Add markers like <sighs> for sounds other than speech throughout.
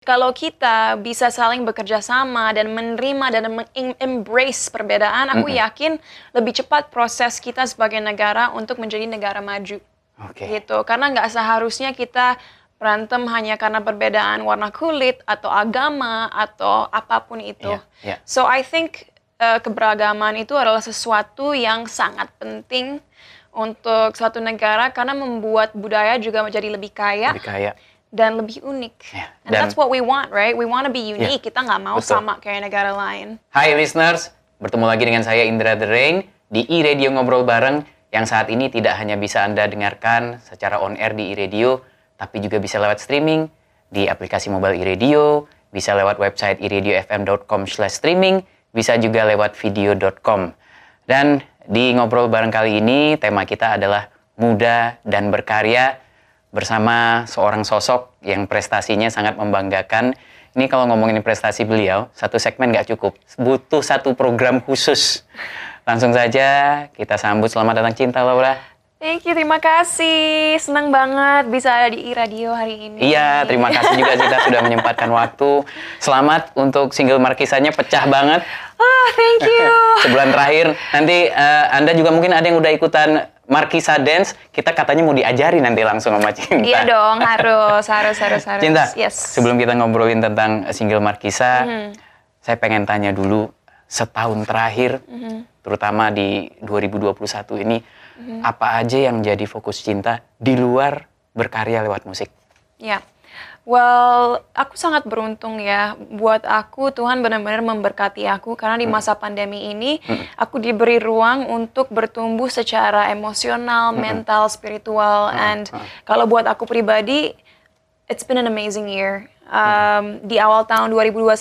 Kalau kita bisa saling bekerja sama dan menerima dan embrace perbedaan, aku yakin lebih cepat proses kita sebagai negara untuk menjadi negara maju. Oke. Gitu. Karena nggak seharusnya kita berantem hanya karena perbedaan warna kulit atau agama atau apa pun itu. Iya, iya. So I think uh, keberagaman itu adalah sesuatu yang sangat penting untuk suatu negara karena membuat budaya juga menjadi lebih kaya Lebih kaya. Dan lebih unik. Ya, And dan- that's what we want, right? We want to be unique. Kita nggak mau betul. sama kayak negara lain. Hai listeners, bertemu lagi dengan saya Indra The Rain di e-radio ngobrol bareng yang saat ini tidak hanya bisa Anda dengarkan secara on air di e-radio, tapi juga bisa lewat streaming di aplikasi mobile e-radio, bisa lewat website iradiofm.com slash streaming, bisa juga lewat video.com. Dan di ngobrol bareng kali ini tema kita adalah muda dan berkarya bersama seorang sosok yang prestasinya sangat membanggakan. Ini kalau ngomongin prestasi beliau, satu segmen nggak cukup, butuh satu program khusus. Langsung saja kita sambut selamat datang Cinta Laura. Thank you, terima kasih. Senang banget bisa ada di radio hari ini. Iya, terima kasih juga Cinta sudah menyempatkan waktu. Selamat untuk single Markisanya pecah banget. Ah, thank you. Sebulan terakhir, nanti eh, Anda juga mungkin ada yang udah ikutan Markisa Dance, kita katanya mau diajari nanti langsung sama Cinta. Iya dong, harus, harus, harus, harus. Cinta, Yes. sebelum kita ngobrolin tentang single Markisa, saya pengen tanya dulu setahun terakhir, terutama di 2021 ini, apa aja yang jadi fokus Cinta di luar berkarya lewat musik? Ya. Well, aku sangat beruntung ya. Buat aku Tuhan benar-benar memberkati aku. Karena di masa pandemi ini aku diberi ruang untuk bertumbuh secara emosional, mental, spiritual, and kalau buat aku pribadi, it's been an amazing year. Um, di awal tahun 2021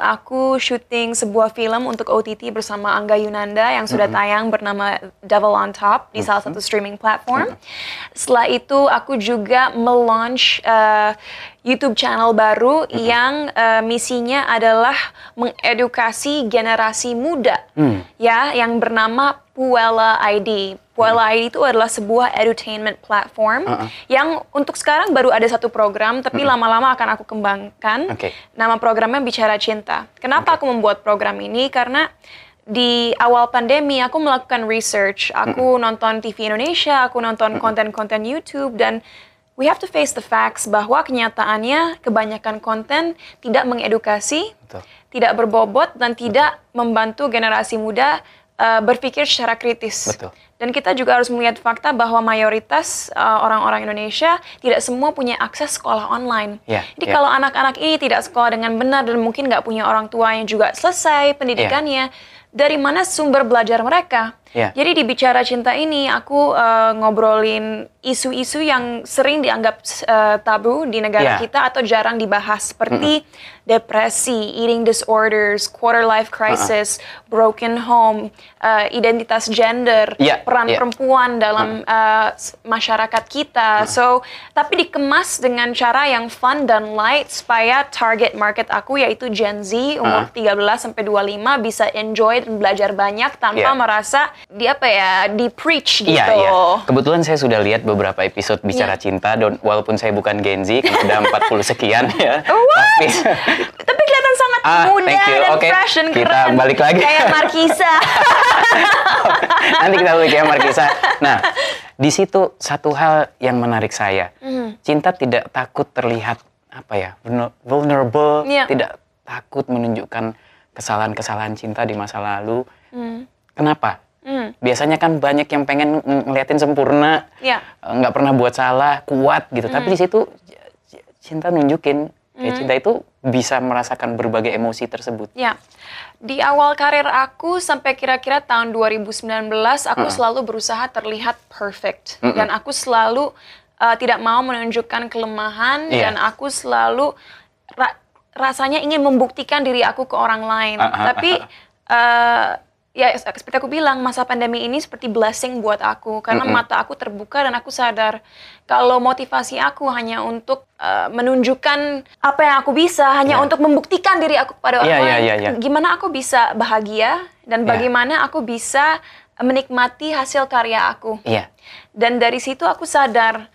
aku syuting sebuah film untuk OTT bersama Angga Yunanda yang sudah tayang bernama Devil on Top di salah satu streaming platform. Setelah itu aku juga melaunch uh, YouTube channel baru yang uh, misinya adalah mengedukasi generasi muda ya yang bernama Puella ID. ID itu adalah sebuah edutainment platform yang untuk sekarang baru ada satu program tapi lama-lama akan aku kembangkan. Oke. Nama programnya Bicara Cinta. Kenapa aku membuat program ini? Karena di awal pandemi aku melakukan research, aku nonton TV Indonesia, aku nonton konten-konten YouTube dan we have to face the facts bahwa kenyataannya kebanyakan konten tidak mengedukasi, Betul. tidak berbobot dan tidak membantu generasi muda uh, berpikir secara kritis. Betul. Dan kita juga harus melihat fakta bahwa mayoritas uh, orang-orang Indonesia tidak semua punya akses sekolah online. Ya, Jadi ya. kalau anak-anak ini tidak sekolah dengan benar dan mungkin nggak punya orang tua yang juga selesai pendidikannya, dari mana sumber belajar mereka? Ya. Jadi di bicara cinta ini aku uh, ngobrolin isu-isu yang sering dianggap uh, tabu di negara Ya. kita atau jarang dibahas seperti depresi, eating disorders, quarter life crisis, broken home, uh, identitas gender, Ya, peran ya. perempuan dalam uh, s- masyarakat kita. So, tapi dikemas dengan cara yang fun dan light supaya target market aku yaitu Gen Z umur 13 sampai 25 bisa enjoy dan belajar banyak tanpa Ya. merasa di apa ya, di preach gitu. Iya, iya. Kebetulan saya sudah lihat beberapa episode Bicara Iya. Cinta, dan walaupun saya bukan Gen Z, kan udah 40 sekian ya. What? Tapi, Tapi kelihatan sangat Ah, muda thank you. dan Oke, fresh dan kita keren. balik lagi. Kayak <laughs> Markisa. nanti kita balik ya Markisa. Nah, di situ satu hal yang menarik saya. Hmm. Cinta tidak takut terlihat apa ya, vulner- vulnerable, Iya. tidak takut menunjukkan kesalahan-kesalahan cinta di masa lalu. Hmm. Kenapa? Hmm. Biasanya kan banyak yang pengen ng- ngeliatin sempurna, Iya. eh, nggak pernah buat salah, kuat gitu. Tapi di situ cinta nunjukin, kayak cinta itu bisa merasakan berbagai emosi tersebut. Ya, di awal karir aku sampai kira-kira tahun 2019 aku selalu berusaha terlihat perfect dan aku selalu uh, tidak mau menunjukkan kelemahan Iya. dan aku selalu ra- rasanya ingin membuktikan diri aku ke orang lain. Ah, ah, Tapi uh, ya seperti aku bilang masa pandemi ini seperti blessing buat aku karena mata aku terbuka dan aku sadar kalau motivasi aku hanya untuk uh, menunjukkan apa yang aku bisa hanya Iya. untuk membuktikan diri aku kepada orang Iya, lain iya, iya, iya. gimana aku bisa bahagia dan Iya. bagaimana aku bisa menikmati hasil karya aku Iya. dan dari situ aku sadar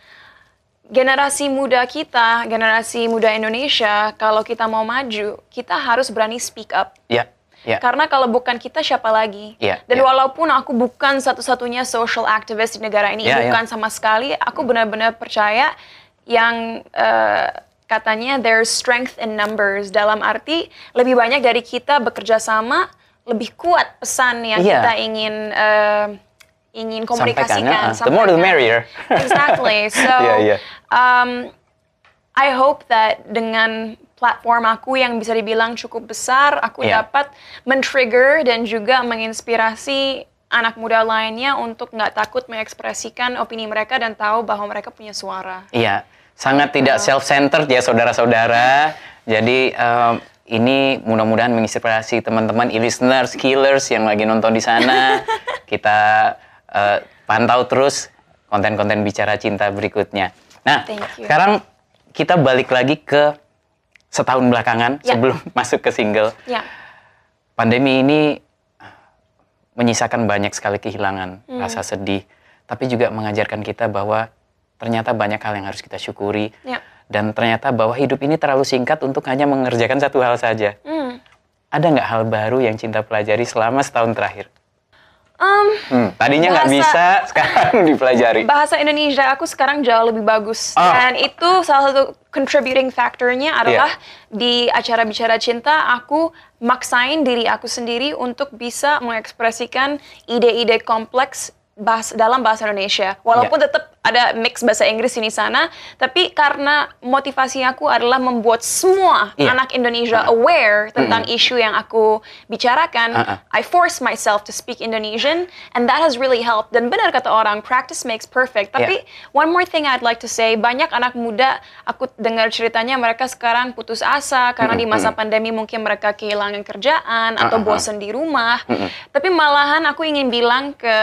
generasi muda kita, generasi muda Indonesia, kalau kita mau maju, kita harus berani speak up. Ya, ya. Karena kalau bukan kita siapa lagi? Iya, Dan iya. walaupun aku bukan satu-satunya social activist di negara ini, Iya, iya. bukan sama sekali, aku benar-benar percaya yang eh, katanya there's strength in numbers dalam arti lebih banyak dari kita bekerja sama, lebih kuat pesan yang Iya. kita ingin eh, ingin komunikasikan. Sampaikan, ah, the more the merrier. Exactly. <laughs> So Iya, iya. um, I hope that dengan platform aku yang bisa dibilang cukup besar, aku Iya. dapat men-trigger dan juga menginspirasi anak muda lainnya untuk nggak takut mengekspresikan opini mereka dan tahu bahwa mereka punya suara. Iya, sangat tidak self-centered ya saudara-saudara. Jadi em, ini mudah-mudahan menginspirasi teman-teman e-listeners, killers yang lagi nonton di sana. <laughs> Kita eh, pantau terus konten-konten bicara cinta berikutnya. Nah, Thank you. sekarang kita balik lagi ke setahun belakangan Ya. sebelum <laughs> masuk ke single. Ya, Pandemi ini menyisakan banyak sekali kehilangan, Hmm. rasa sedih, tapi juga mengajarkan kita bahwa ternyata banyak hal yang harus kita syukuri. ya. Dan ternyata bahwa hidup ini terlalu singkat untuk hanya mengerjakan satu hal saja. Hmm. Ada nggak hal baru yang cinta pelajari selama setahun terakhir? Um, Hmm, tadinya nggak Bahasa- bisa, <laughs> sekarang dipelajari. bahasa Indonesia aku sekarang jauh lebih bagus Ah. dan itu salah satu contributing factornya adalah di acara bicara cinta aku maksain diri aku sendiri untuk bisa mengekspresikan ide-ide kompleks bahas, dalam bahasa Indonesia walaupun tetap ada mix bahasa Inggris sini sana. Tapi karena motivasi aku adalah membuat semua Iya. anak Indonesia aware tentang isu yang aku bicarakan ah. I force myself to speak Indonesian and that has really helped. Dan benar kata orang practice makes perfect. Tapi one more thing I'd like to say banyak anak muda aku dengar ceritanya mereka sekarang putus asa karena di masa pandemi mungkin mereka kehilangan kerjaan atau bosan di rumah. Tapi malahan aku ingin bilang ke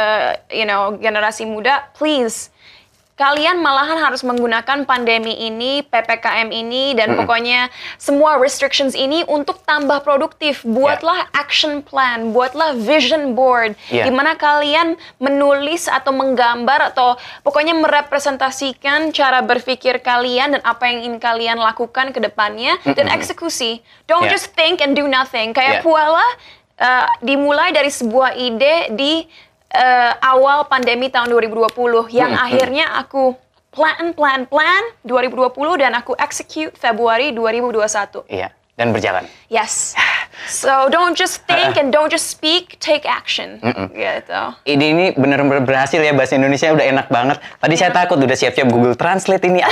you know generasi muda please kalian malahan harus menggunakan pandemi ini, PPKM ini, dan pokoknya semua restrictions ini untuk tambah produktif. Buatlah action plan, buatlah vision board, Yeah. di mana kalian menulis atau menggambar atau pokoknya merepresentasikan cara berpikir kalian dan apa yang ingin kalian lakukan ke depannya, dan eksekusi. Don't Yeah. just think and do nothing. Yeah. Kayak Puala uh, dimulai dari sebuah ide di uh, awal pandemi tahun 2020 yang Hmm, hmm. akhirnya aku plan plan plan 2020 dan aku execute Februari 2021. Iya, dan berjalan. Yes. So don't just think and don't just speak, take action. Gitu. Ini ini benar-benar berhasil ya bahasa Indonesia udah enak banget. Tadi saya takut udah siap-siap Google Translate ini.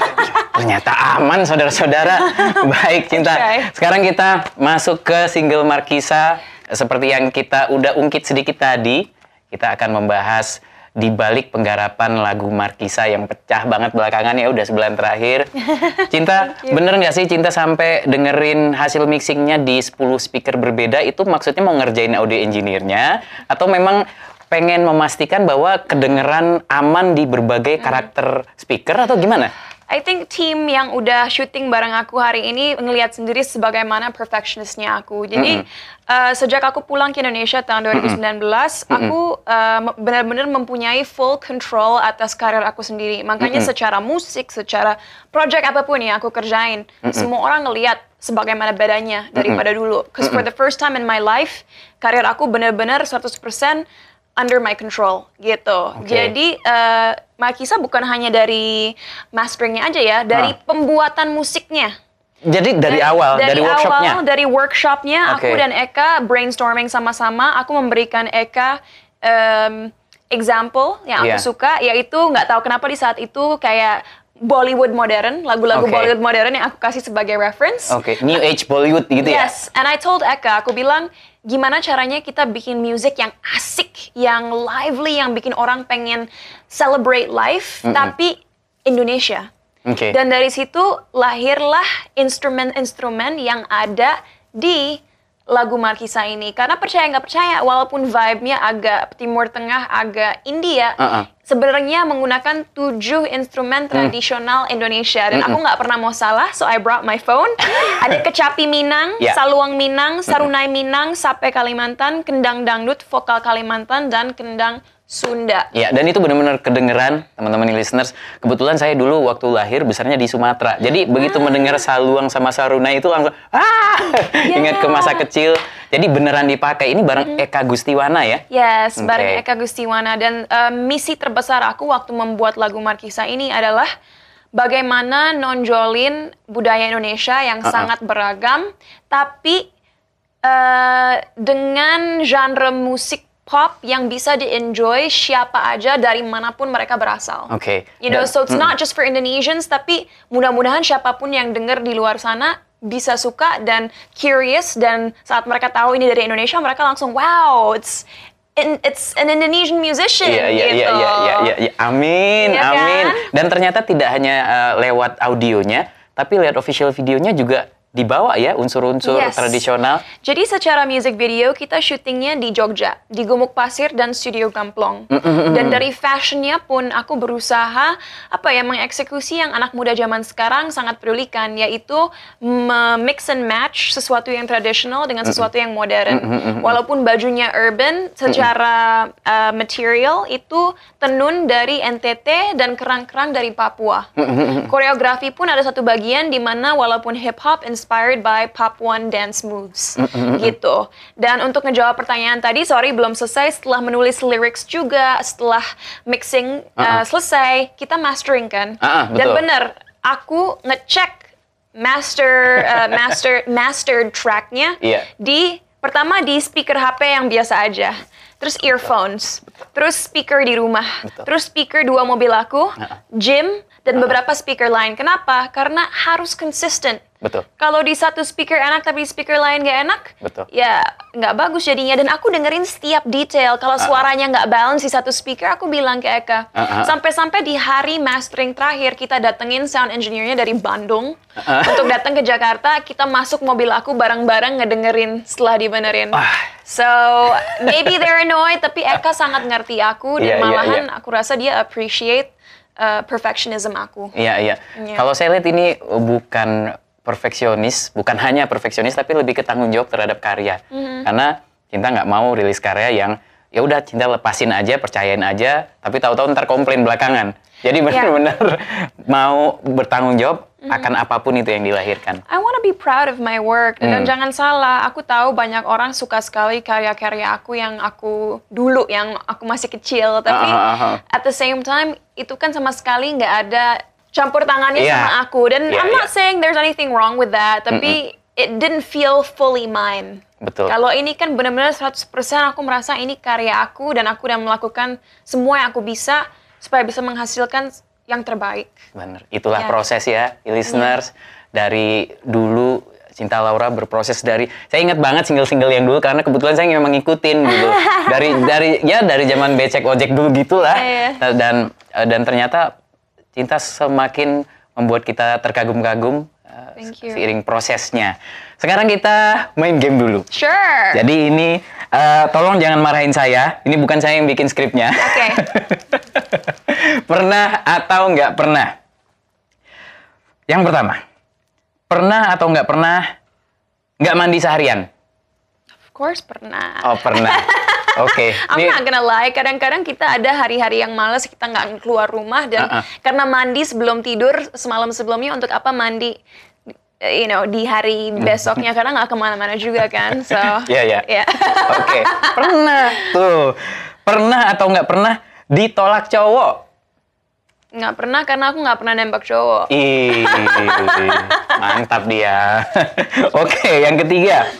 <laughs> Ternyata aman saudara-saudara. <laughs> Baik cinta. Oke. Sekarang kita masuk ke single Markisa seperti yang kita udah ungkit sedikit tadi. Kita akan membahas di balik penggarapan lagu Markisa yang pecah banget belakangan ya udah sebulan terakhir. <laughs> Cinta, bener nggak sih Cinta sampai dengerin hasil mixingnya di 10 speaker berbeda itu maksudnya mau ngerjain audio engineer-nya atau memang pengen memastikan bahwa kedengeran aman di berbagai karakter speaker atau gimana? I think tim yang udah syuting bareng aku hari ini ngelihat sendiri sebagaimana perfectionistnya aku. Jadi uh, sejak aku pulang ke Indonesia tahun 2019, aku uh, benar-benar mempunyai full control atas karir aku sendiri. Makanya secara musik, secara project apa pun yang aku kerjain, semua orang ngelihat sebagaimana bedanya daripada dulu. Because for the first time in my life, karir aku benar-benar 100% under my control gitu. Oke. Jadi eh Makisa bukan hanya dari masteringnya aja ya, dari Ah. pembuatan musiknya. Jadi dari, awal, dari, workshopnya. awal, dari workshopnya, aku Oke. dan Eka brainstorming sama-sama. Aku memberikan Eka em, example yang aku Iya. suka, yaitu nggak tahu kenapa di saat itu kayak Bollywood modern, lagu-lagu Oke. Bollywood modern yang aku kasih sebagai reference. Oke, New Age Bollywood gitu ya? Yes, and I told Eka, aku bilang gimana caranya kita bikin music yang asik, yang lively, yang bikin orang pengen celebrate life, tapi Indonesia. Oke. Dan dari situ lahirlah instrumen-instrumen yang ada di lagu Markisa ini. Karena percaya nggak percaya, walaupun vibe-nya agak Timur Tengah, agak India, Uh-uh. Sebenarnya menggunakan tujuh instrumen tradisional Indonesia. Dan aku nggak pernah mau salah, so I brought my phone. <laughs> Ada kecapi Minang, Ya. saluang Minang, sarunai Minang, sape Kalimantan, kendang dangdut, vokal Kalimantan, dan kendang Sunda. Ya, dan itu benar-benar kedengeran teman-teman listeners. Kebetulan saya dulu waktu lahir besarnya di Sumatera. Jadi begitu mendengar Saluang sama Saruna itu langsung ah ingat ke masa kecil. Jadi beneran dipakai. Ini barang Eka Gustiwana ya? Yes, Oke. bareng Eka Gustiwana dan eh, misi terbesar aku waktu membuat lagu Markisa ini adalah bagaimana nonjolin budaya Indonesia yang Uh-uh. sangat beragam, tapi eh, dengan genre musik pop yang bisa di-enjoy siapa aja dari mana pun mereka berasal. Oke. You know, so it's not just for Indonesians, tapi mudah-mudahan siapa pun yang dengar di luar sana bisa suka dan curious dan saat mereka tahu ini dari Indonesia, mereka langsung wow, it's in, it's an Indonesian musician Iya, iya, gitu. iya, iya, iya, iya, iya. Amin, Iya amin. kan? Dan ternyata tidak hanya uh, lewat audionya, tapi lewat official videonya juga dibawa ya unsur-unsur Yes. tradisional. Jadi secara music video kita syutingnya di Jogja, di Gumuk Pasir dan Studio Gamplong. Dan dari fashionnya pun aku berusaha apa ya mengeksekusi yang anak muda zaman sekarang sangat pedulikan, yaitu mix and match sesuatu yang tradisional dengan sesuatu yang modern. Walaupun bajunya urban, secara uh, material itu tenun dari NTT dan kerang-kerang dari Papua. Koreografi pun ada satu bagian di mana walaupun hip hop inspired by Papuan dance moves gitu. Dan untuk ngejawab pertanyaan tadi, sorry belum selesai. Setelah menulis lyrics juga, setelah mixing uh, selesai, kita mastering kan. Ah, ah, Dan betul. bener, aku ngecek master uh, <laughs> master mastered tracknya Iya. di pertama di speaker HP yang biasa aja. Terus earphones, terus speaker di rumah, terus speaker dua mobil aku, gym, dan beberapa speaker lain. Kenapa? Karena harus konsisten. Betul. Kalau di satu speaker enak tapi speaker lain gak enak, Betul. ya nggak bagus jadinya. Dan aku dengerin setiap detail. Kalau suaranya nggak balance di satu speaker, aku bilang ke Eka. Ah, ah. Sampai-sampai di hari mastering terakhir kita datengin sound engineer-nya dari Bandung untuk datang ke Jakarta. Kita masuk mobil aku bareng-bareng ngedengerin setelah dibenerin. So maybe they're annoyed, tapi Eka sangat ngerti aku dan iya, malahan iya. aku rasa dia appreciate uh, perfectionism aku. Iya, iya. Iya. Kalau saya lihat ini uh, bukan perfeksionis, bukan <laughs> hanya perfeksionis, tapi lebih ke tanggung jawab terhadap karya. Mm-hmm. Karena Cinta nggak mau rilis karya yang ya udah Cinta lepasin aja, percayain aja, tapi tahu-tahu ntar komplain belakangan. Jadi Iya. benar-benar <laughs> mau bertanggung jawab Mm-hmm. akan apa pun itu yang dilahirkan. I wanna be proud of my work Hmm. dan jangan salah, aku tahu banyak orang suka sekali karya-karya aku yang aku dulu yang aku masih kecil, tapi ah. at the same time itu kan sama sekali nggak ada campur tangannya Iya. sama aku dan Iya, I'm not iya. saying there's anything wrong with that, tapi it didn't feel fully mine. Betul. Kalau ini kan benar-benar 100% aku merasa ini karya aku dan aku udah melakukan semua yang aku bisa supaya bisa menghasilkan yang terbaik. Bener. Itulah Ya. proses ya, listeners. Dari dulu Cinta Laura berproses dari saya ingat banget single-single yang dulu karena kebetulan saya memang ngikutin gitu. <laughs> dari dari ya dari zaman becek ojek dulu gitulah. Iya. Dan eh, dan ternyata Cinta semakin membuat kita terkagum-kagum you. seiring prosesnya. Sekarang kita main game dulu. Sure. Jadi ini eh, tolong jangan marahin saya. Ini bukan saya yang bikin skripnya. Oke. <laughs> pernah atau nggak pernah? Yang pertama, pernah atau nggak pernah nggak mandi seharian? Of course pernah. Oh pernah. <laughs> Oke. <laughs> I'm Ini- not gonna lie, kadang-kadang kita ada hari-hari yang males kita nggak keluar rumah dan Uh-uh. karena mandi sebelum tidur semalam sebelumnya untuk apa mandi you know di hari besoknya karena nggak ke mana-mana juga kan so <laughs> Iya, iya. ya. <laughs> Oke, pernah tuh. Pernah atau nggak pernah ditolak cowok? nggak pernah karena aku nggak pernah nembak cowok Ih, mantap dia. Oke, yang ketiga.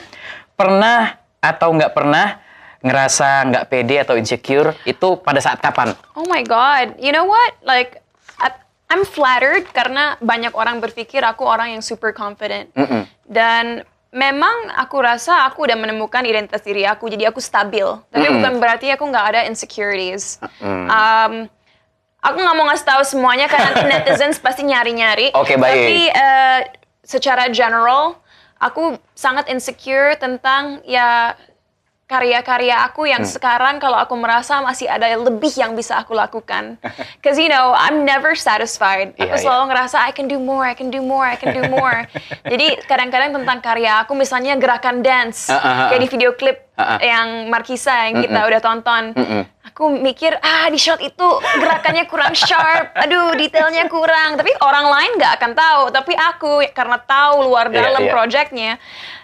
Pernah atau nggak pernah ngerasa nggak pede atau insecure itu pada saat kapan? oh my god. You know what? Like I'm flattered karena banyak orang berpikir aku orang yang super confident. Mm-mm. dan memang aku rasa aku udah menemukan identitas diri aku jadi aku stabil. Tapi bukan berarti aku nggak ada insecurities. Um, aku nggak mau ngasih tahu semuanya karena nanti <laughs> netizens pasti nyari-nyari. Oke, baik. tapi eh, secara general aku sangat insecure tentang ya karya-karya aku yang Hmm. sekarang kalau aku merasa masih ada lebih yang bisa aku lakukan. <laughs> Cause you know, I'm never satisfied. Iya, aku iya. selalu ngerasa I can do more, I can do more, I can do more. <laughs> Jadi kadang-kadang tentang karya aku misalnya gerakan dance Ah, ah, ah, kayak di video klip Ah, ah. yang Markisa yang kita udah tonton. Mm-mm. Aku aku mikir ah di shot itu gerakannya kurang sharp, aduh detailnya kurang. Tapi orang lain nggak akan tahu. Tapi aku karena tahu luar Iya, dalam iya. projectnya,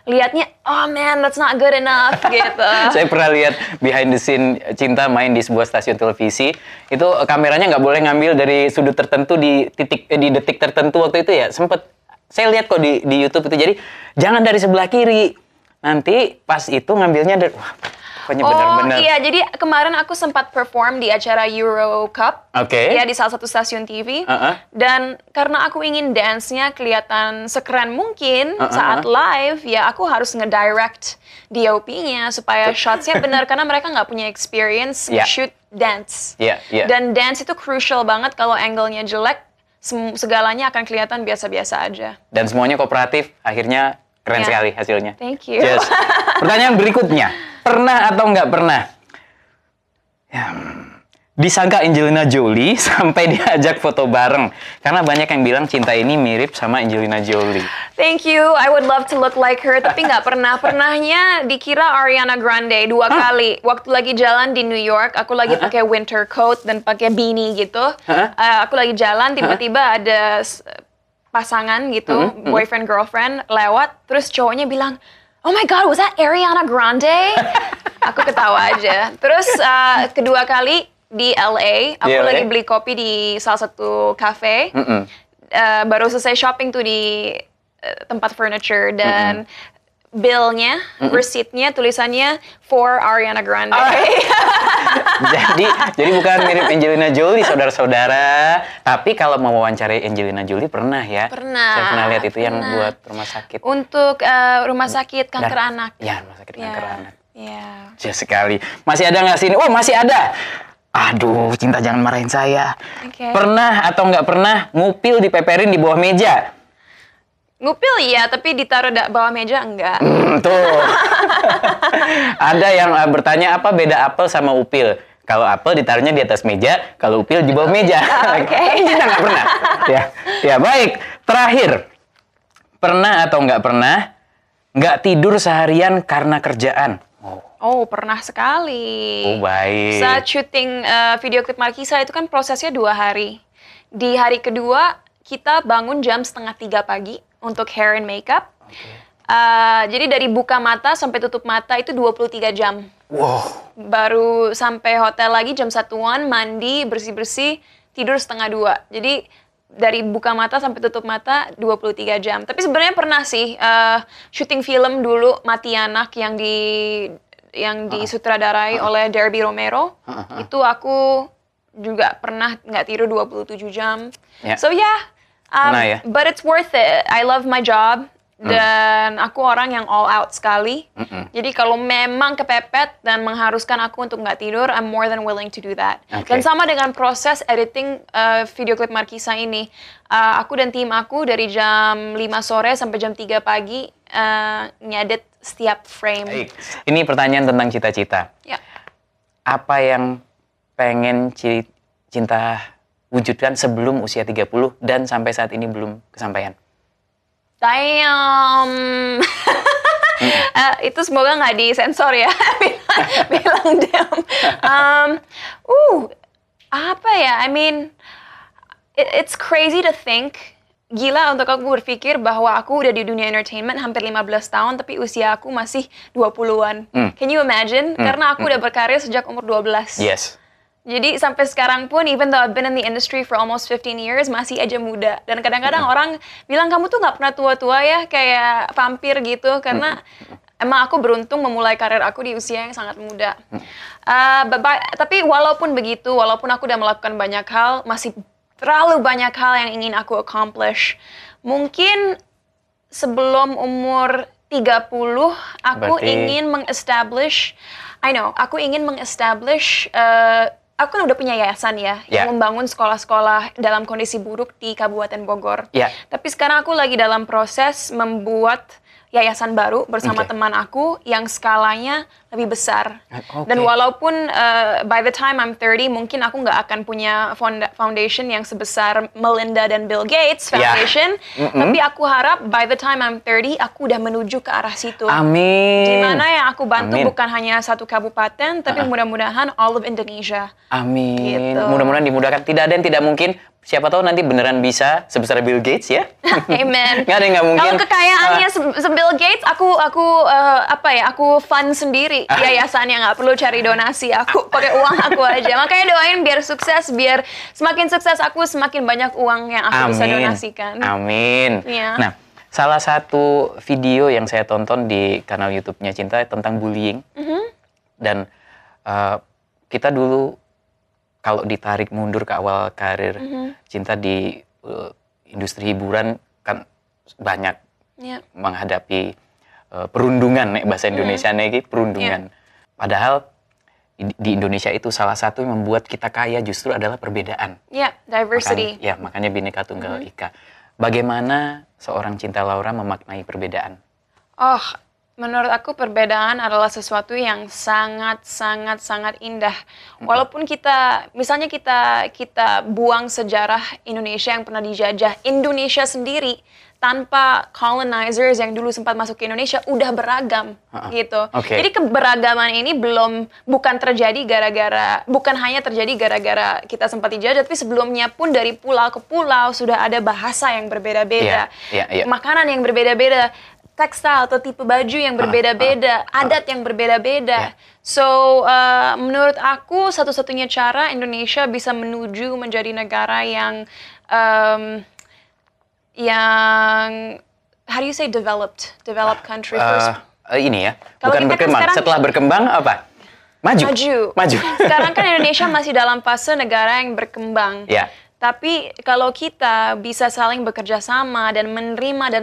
liatnya oh man that's not good enough gitu. <laughs> Saya pernah lihat behind the scene Cinta main di sebuah stasiun televisi. Itu kameranya nggak boleh ngambil dari sudut tertentu di titik eh, di detik tertentu waktu itu ya. Sempet saya lihat kok di di YouTube itu. Jadi jangan dari sebelah kiri. Nanti pas itu ngambilnya dari wah, Oh benar-benar. iya, jadi kemarin aku sempat perform di acara Euro Cup. Oke. Ya di salah satu stasiun TV. Uh-uh. Dan karena aku ingin dance-nya kelihatan sekeren mungkin Uh-uh. saat live, ya aku harus ngedirect DOP-nya supaya shots-nya <laughs> benar karena mereka nggak punya experience Yeah. shoot dance. Iya, iya. Dan dance itu crucial banget kalau angle-nya jelek, segalanya akan kelihatan biasa-biasa aja. Dan semuanya kooperatif. Akhirnya keren Ya. sekali hasilnya. Thank you. Yes. <laughs> Pertanyaan berikutnya. Pernah atau nggak pernah? Ya, disangka Angelina Jolie <laughs> sampai diajak foto bareng. Karena banyak yang bilang cinta ini mirip sama Angelina Jolie. Thank you. I would love to look like her, tapi nggak pernah. Pernahnya dikira Ariana Grande dua kali. Waktu lagi jalan di New York, aku lagi pakai winter coat dan pakai beanie gitu. Hah? Uh, aku lagi jalan, tiba-tiba ada pasangan gitu, boyfriend girlfriend lewat, terus cowoknya bilang, Oh my God, was that Ariana Grande? <laughs> aku ketawa aja. Terus uh, kedua kali di LA, aku Di LA? lagi beli kopi di salah satu cafe Mm-mm. uh, baru selesai shopping tuh di uh, tempat furniture dan billnya, receipt-nya tulisannya for Ariana Grande. Ah. <laughs> jadi jadi bukan mirip Angelina Jolie saudara-saudara, tapi kalau mau wawancarai Angelina Jolie pernah ya? Pernah, Saya pernah lihat itu yang pernah. buat rumah sakit. Untuk uh, rumah sakit kanker Dan- anak. Ya, rumah sakit kanker Ya, anak. ya. Jauh sekali. Masih ada nggak sini? Oh, masih ada. Aduh, cinta jangan marahin saya. Oke. Pernah atau nggak pernah ngupil dipeperin di bawah meja? Ngupil iya, tapi ditaruh di bawah meja enggak. Hmm, tuh. <laughs> ada yang uh, bertanya apa beda apel sama upil? Kalau apel ditaruhnya di atas meja, kalau upil di bawah meja. Oke. Kita <laughs> nggak pernah. Ya, ya baik. Terakhir, pernah atau nggak pernah nggak tidur seharian karena kerjaan? Oh, Oh, pernah sekali. oh baik. Saat syuting uh, video klip Markisa itu kan prosesnya dua hari. Di hari kedua kita bangun jam setengah tiga pagi untuk hair and makeup. Uh, jadi dari buka mata sampai tutup mata itu 23 jam. Wow. Baru sampai hotel lagi jam satuan, mandi, bersih-bersih, tidur setengah dua. Jadi dari buka mata sampai tutup mata 23 jam. Tapi sebenarnya pernah sih uh, syuting film dulu Mati Anak yang di yang disutradarai oleh Derby Romero. Itu aku juga pernah nggak tidur 27 jam. Ya. So yeah, um, Pernah ya? but it's worth it. I love my job dan aku orang yang all out sekali. Jadi kalau memang kepepet dan mengharuskan aku untuk nggak tidur, I'm more than willing to do that. Oke. Dan sama dengan proses editing uh, video klip Markisa ini, uh, aku dan tim aku dari jam 5 sore sampai jam 3 pagi uh, ngedit setiap frame. Baik. Ini pertanyaan tentang cita-cita. Ya. Apa yang pengen ci- cinta wujudkan sebelum usia 30 dan sampai saat ini belum kesampaian? Damn. <laughs> Eh, itu semoga nggak disensor ya. <laughs> bilang, bilang damn. Um, uh, apa ya? I mean, it- it's crazy to think. Gila untuk aku berpikir bahwa aku udah di dunia entertainment hampir 15 tahun, tapi usia aku masih 20-an. Hmm. Can you imagine? Karena aku udah berkarir sejak umur 12. Yes. Jadi sampai sekarang pun, even though I've been in the industry for almost 15 years, masih aja muda. Dan kadang-kadang orang bilang, kamu tuh nggak pernah tua-tua ya, kayak vampir gitu. Karena emang aku beruntung memulai karir aku di usia yang sangat muda. Uh, tapi walaupun begitu, walaupun aku udah melakukan banyak hal, masih terlalu banyak hal yang ingin aku accomplish. Mungkin sebelum umur 30, aku Berarti- ingin meng-establish, I know, aku ingin meng-establish, eh, aku kan udah punya yayasan ya, Ya. yang membangun sekolah-sekolah dalam kondisi buruk di Kabupaten Bogor. Ya. Tapi sekarang aku lagi dalam proses membuat yayasan baru bersama Oke. teman aku yang skalanya lebih besar. Oke. Dan walaupun uh, by the time I'm 30 mungkin aku nggak akan punya foundation yang sebesar Melinda dan Bill Gates Ya. Foundation, tapi aku harap by the time I'm 30 aku udah menuju ke arah situ. Amin. Di mana yang aku bantu Amin. bukan hanya satu kabupaten, tapi mudah-mudahan all of Indonesia. Amin. Gitu. Mudah-mudahan dimudahkan. Tidak ada yang tidak mungkin. Siapa tahu nanti beneran bisa sebesar Bill Gates ya. <laughs> Amen. Nggak ada yang nggak mungkin. Kalau kekayaannya se se Bill Gates, aku aku eh, apa ya? Aku fund sendiri Ah. yayasannya nggak perlu cari donasi. Aku <laughs> pakai uang aku aja. Makanya doain biar sukses, biar semakin sukses aku semakin banyak uang yang aku bisa donasikan. Amin. Iya. Nah, salah satu video yang saya tonton di kanal YouTube-nya Cinta tentang bullying. Mm-hmm. Dan eh, kita dulu kalau ditarik mundur ke awal karir Mm-hmm. Cinta di eh, industri hiburan kan banyak Iya. menghadapi eh, perundungan nek bahasa Indonesia nih perundungan. Padahal di Indonesia itu salah satu yang membuat kita kaya justru adalah perbedaan. Iya, diversity. Makanya, ya, makanya Bhinneka Tunggal Ika. Bagaimana seorang Cinta Laura memaknai perbedaan? Oh, menurut aku perbedaan adalah sesuatu yang sangat sangat sangat indah. Walaupun kita misalnya kita kita buang sejarah Indonesia yang pernah dijajah, Indonesia sendiri tanpa colonizers yang dulu sempat masuk ke Indonesia udah beragam Ha-ha. gitu. Oke. Jadi keberagaman ini belum bukan terjadi gara-gara bukan hanya terjadi gara-gara kita sempat dijajah, tapi sebelumnya pun dari pulau ke pulau sudah ada bahasa yang berbeda-beda, Iya, iya, iya. makanan yang berbeda-beda, tekstil atau tipe baju yang berbeda-beda, adat yang berbeda-beda. Iya. So uh, menurut aku satu-satunya cara Indonesia bisa menuju menjadi negara yang um, yang how do you say developed, developed country first. Eh, ini ya, Kalau bukan kan berkembang. sekarang- Setelah berkembang apa? Maju. Maju. Maju. Sekarang kan Indonesia masih dalam fase negara yang berkembang. Ya. Tapi kalau kita bisa saling bekerja sama dan menerima dan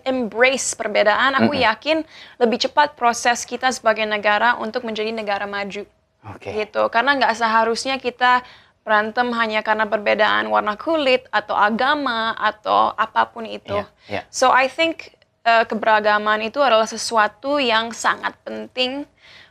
embrace perbedaan, aku yakin lebih cepat proses kita sebagai negara untuk menjadi negara maju. Oke. Gitu. Karena nggak seharusnya kita berantem hanya karena perbedaan warna kulit atau agama atau apa pun itu. Iya, iya. So I think uh, keberagaman itu adalah sesuatu yang sangat penting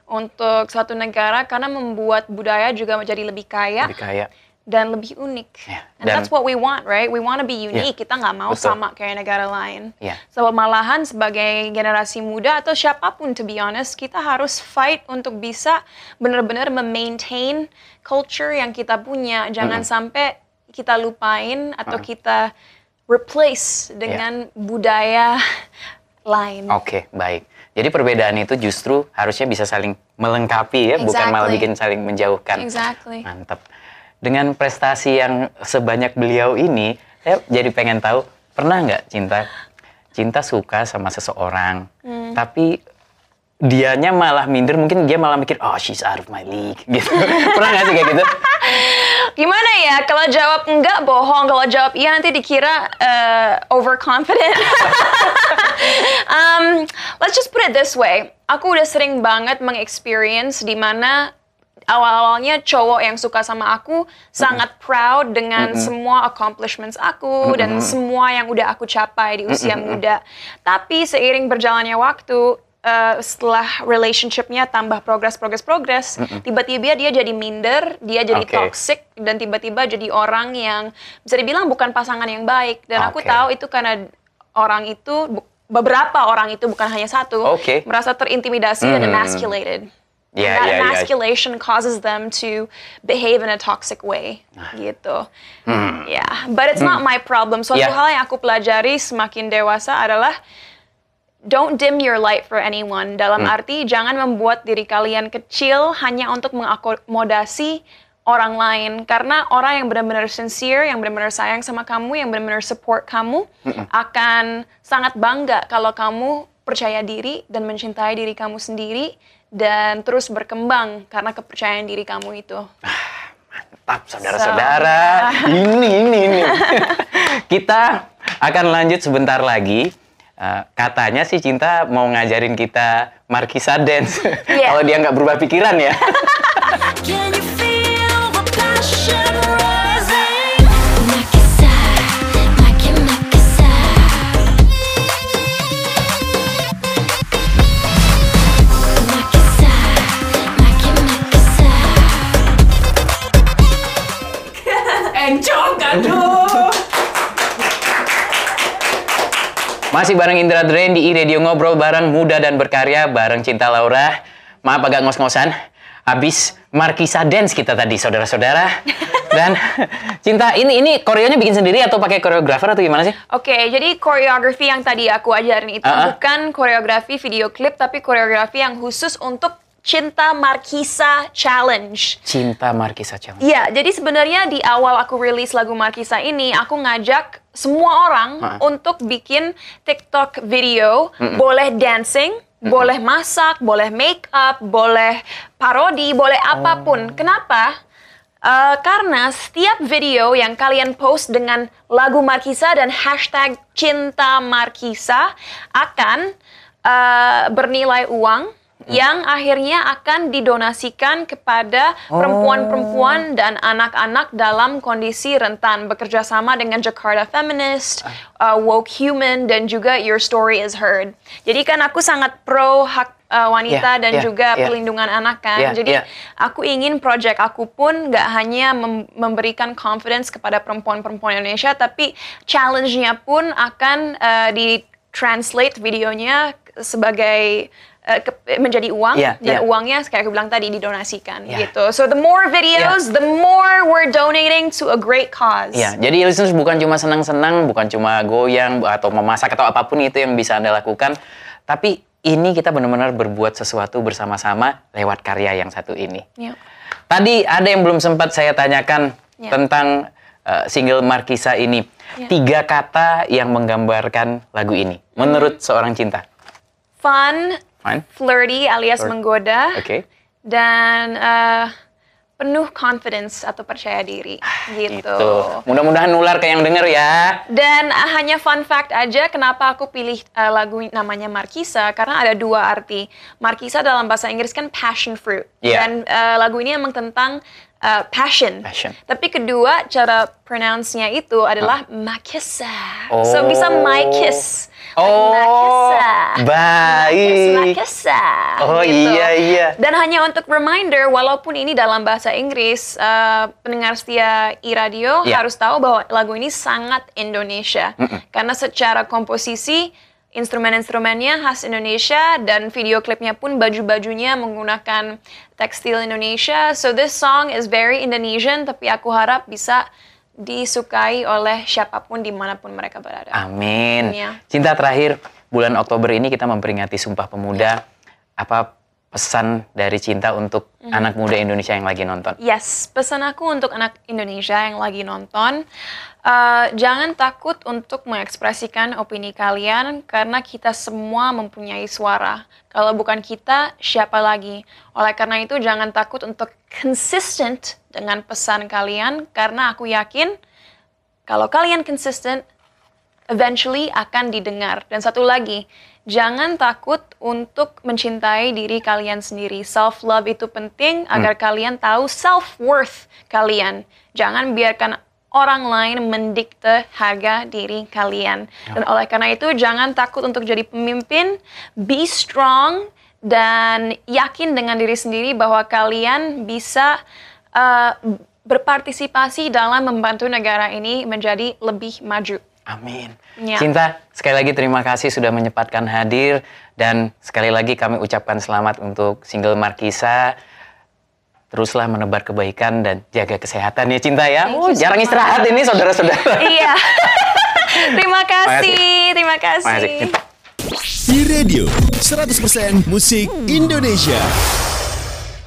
untuk suatu negara karena membuat budaya juga menjadi lebih kaya Lebih kaya. Dan lebih unik. And dan- that's what we want, right? We want to be unique. Kita nggak mau betul. sama kayak negara lain. Iya. So malahan sebagai generasi muda atau siapa pun to be honest, kita harus fight untuk bisa benar-benar memaintain culture yang kita punya. Jangan sampai kita lupain atau kita replace dengan budaya <laughs> lain. Oke, baik. Jadi perbedaan itu justru harusnya bisa saling melengkapi ya, bukan malah Exactly. bikin saling menjauhkan. Exactly. Mantap. Dengan prestasi yang sebanyak beliau ini, saya jadi pengen tahu, pernah nggak cinta cinta suka sama seseorang, Hmm. tapi dianya malah minder, mungkin dia malah mikir, oh she's out of my league, <laughs> gitu. pernah nggak sih kayak gitu? <laughs> Gimana ya? Kalau jawab enggak bohong, kalau jawab iya nanti dikira uh, overconfident. <laughs> um, let's just put it this way. Aku udah sering banget mengexperience di mana awal-awalnya cowok yang suka sama aku sangat proud dengan semua accomplishments aku dan semua yang udah aku capai di usia muda. Tapi seiring berjalannya waktu, uh, setelah relationshipnya tambah progress, progress, progress, tiba-tiba dia jadi minder, dia jadi Oke. toxic dan tiba-tiba jadi orang yang bisa dibilang bukan pasangan yang baik. Dan aku Oke. tahu itu karena orang itu beberapa orang itu bukan hanya satu Oke. merasa terintimidasi dan Hmm. emasculated. And that ya. emasculation causes them to behave in a toxic way, gitu. Ya, but it's not my problem. Suatu Ya. hal yang aku pelajari semakin dewasa adalah don't dim your light for anyone. Dalam arti jangan membuat diri kalian kecil hanya untuk mengakomodasi orang lain karena orang yang benar-benar sincere, yang benar-benar sayang sama kamu, yang benar-benar support kamu akan sangat bangga kalau kamu percaya diri dan mencintai diri kamu sendiri dan terus berkembang karena kepercayaan diri kamu itu. Mantap, saudara-saudara. <laughs> Ini, ini, ini. kita akan lanjut sebentar lagi. Eh, katanya sih Cinta mau ngajarin kita Markisa Dance. Iya. Kalau dia nggak berubah pikiran ya. <laughs> Masih bareng Indra Drain di iRadio Ngobrol bareng Muda dan Berkarya bareng Cinta Laura. Maaf agak ngos-ngosan. Habis Markisa Dance kita tadi saudara-saudara. <laughs> Dan Cinta ini ini koreonya bikin sendiri atau pakai koreografer atau gimana sih? Oke, okay, jadi koreografi yang tadi aku ajarin itu uh -huh. bukan koreografi video klip tapi koreografi yang khusus untuk Cinta Markisa Challenge. Cinta Markisa Challenge. Iya, jadi sebenarnya di awal aku rilis lagu Markisa ini, aku ngajak semua orang Ah. untuk bikin TikTok video, boleh dancing, boleh masak, boleh make up, boleh parodi, boleh Oh. apa pun. Kenapa? Eh, karena setiap video yang kalian post dengan lagu Markisa dan hashtag Cinta Markisa akan eh, bernilai uang yang akhirnya akan didonasikan kepada perempuan-perempuan dan anak-anak dalam kondisi rentan bekerja sama dengan Jakarta Feminist, uh, Woke Human dan juga Your Story is Heard. Jadi kan aku sangat pro hak uh, wanita Yeah, dan yeah, juga yeah. pelindungan anak kan. Yeah, Jadi yeah. aku ingin project aku pun nggak hanya mem- memberikan confidence kepada perempuan-perempuan Indonesia, tapi challenge-nya pun akan uh, di translate videonya sebagai menjadi uang Yeah, dan yeah. uangnya kayak aku bilang tadi didonasikan Yeah. gitu. So the more videos, the more we're donating to a great cause. Ya, jadi listeners bukan cuma senang-senang, bukan cuma goyang atau memasak atau apa pun itu yang bisa Anda lakukan, tapi ini kita benar-benar berbuat sesuatu bersama-sama lewat karya yang satu ini. Yeah. Tadi ada yang belum sempat saya tanyakan Ya. tentang uh, single Markisa ini. Ya. Tiga kata yang menggambarkan lagu ini menurut seorang cinta. Fun, Fine. flirty alias Flirt. menggoda, Oke. dan uh, penuh confidence atau percaya diri <sighs> gitu. Itu. Mudah-mudahan nular ke yang denger ya. Dan uh, hanya fun fact aja kenapa aku pilih uh, lagu namanya Markisa karena ada dua arti. Markisa dalam bahasa Inggris kan passion fruit Iya. dan uh, lagu ini emang tentang uh, passion. Passion. Tapi kedua cara pronounce-nya itu adalah Makisa. So Oh. bisa my kiss. Oh, baik. Oh, iya, iya. Dan hanya untuk reminder, walaupun ini dalam bahasa Inggris, eh, pendengar setia e-radio Ya. harus tahu bahwa lagu ini sangat Indonesia. Karena secara komposisi, instrumen-instrumennya khas Indonesia, dan video klipnya pun baju-bajunya menggunakan tekstil Indonesia. So this song is very Indonesian, tapi aku harap bisa disukai oleh siapa pun di mana pun mereka berada. Amin. Iya. Cinta terakhir, bulan Oktober ini kita memperingati Sumpah Pemuda. Apa pesan dari Cinta untuk Hmm. anak muda Indonesia yang lagi nonton? Yes, pesan aku untuk anak Indonesia yang lagi nonton, eh, jangan takut untuk mengekspresikan opini kalian karena kita semua mempunyai suara. Kalau bukan kita, siapa lagi? Oleh karena itu, jangan takut untuk consistent dengan pesan kalian karena aku yakin kalau kalian consistent, eventually akan didengar. Dan satu lagi, jangan takut untuk mencintai diri kalian sendiri. Self love itu penting agar kalian tahu self worth kalian. Jangan biarkan orang lain mendikte harga diri kalian. Dan oleh karena itu jangan takut untuk jadi pemimpin, be strong dan yakin dengan diri sendiri bahwa kalian bisa uh, berpartisipasi dalam membantu negara ini menjadi lebih maju. Amin. Ya. Cinta, sekali lagi terima kasih sudah menyempatkan hadir dan sekali lagi kami ucapkan selamat untuk single Markisa. Teruslah menebar kebaikan dan jaga kesehatan ya Cinta ya. Thank Oh, so jarang much. istirahat ini saudara-saudara. iya. <laughs> terima kasih, terima kasih. Cinta. E-Radio 100% musik Indonesia.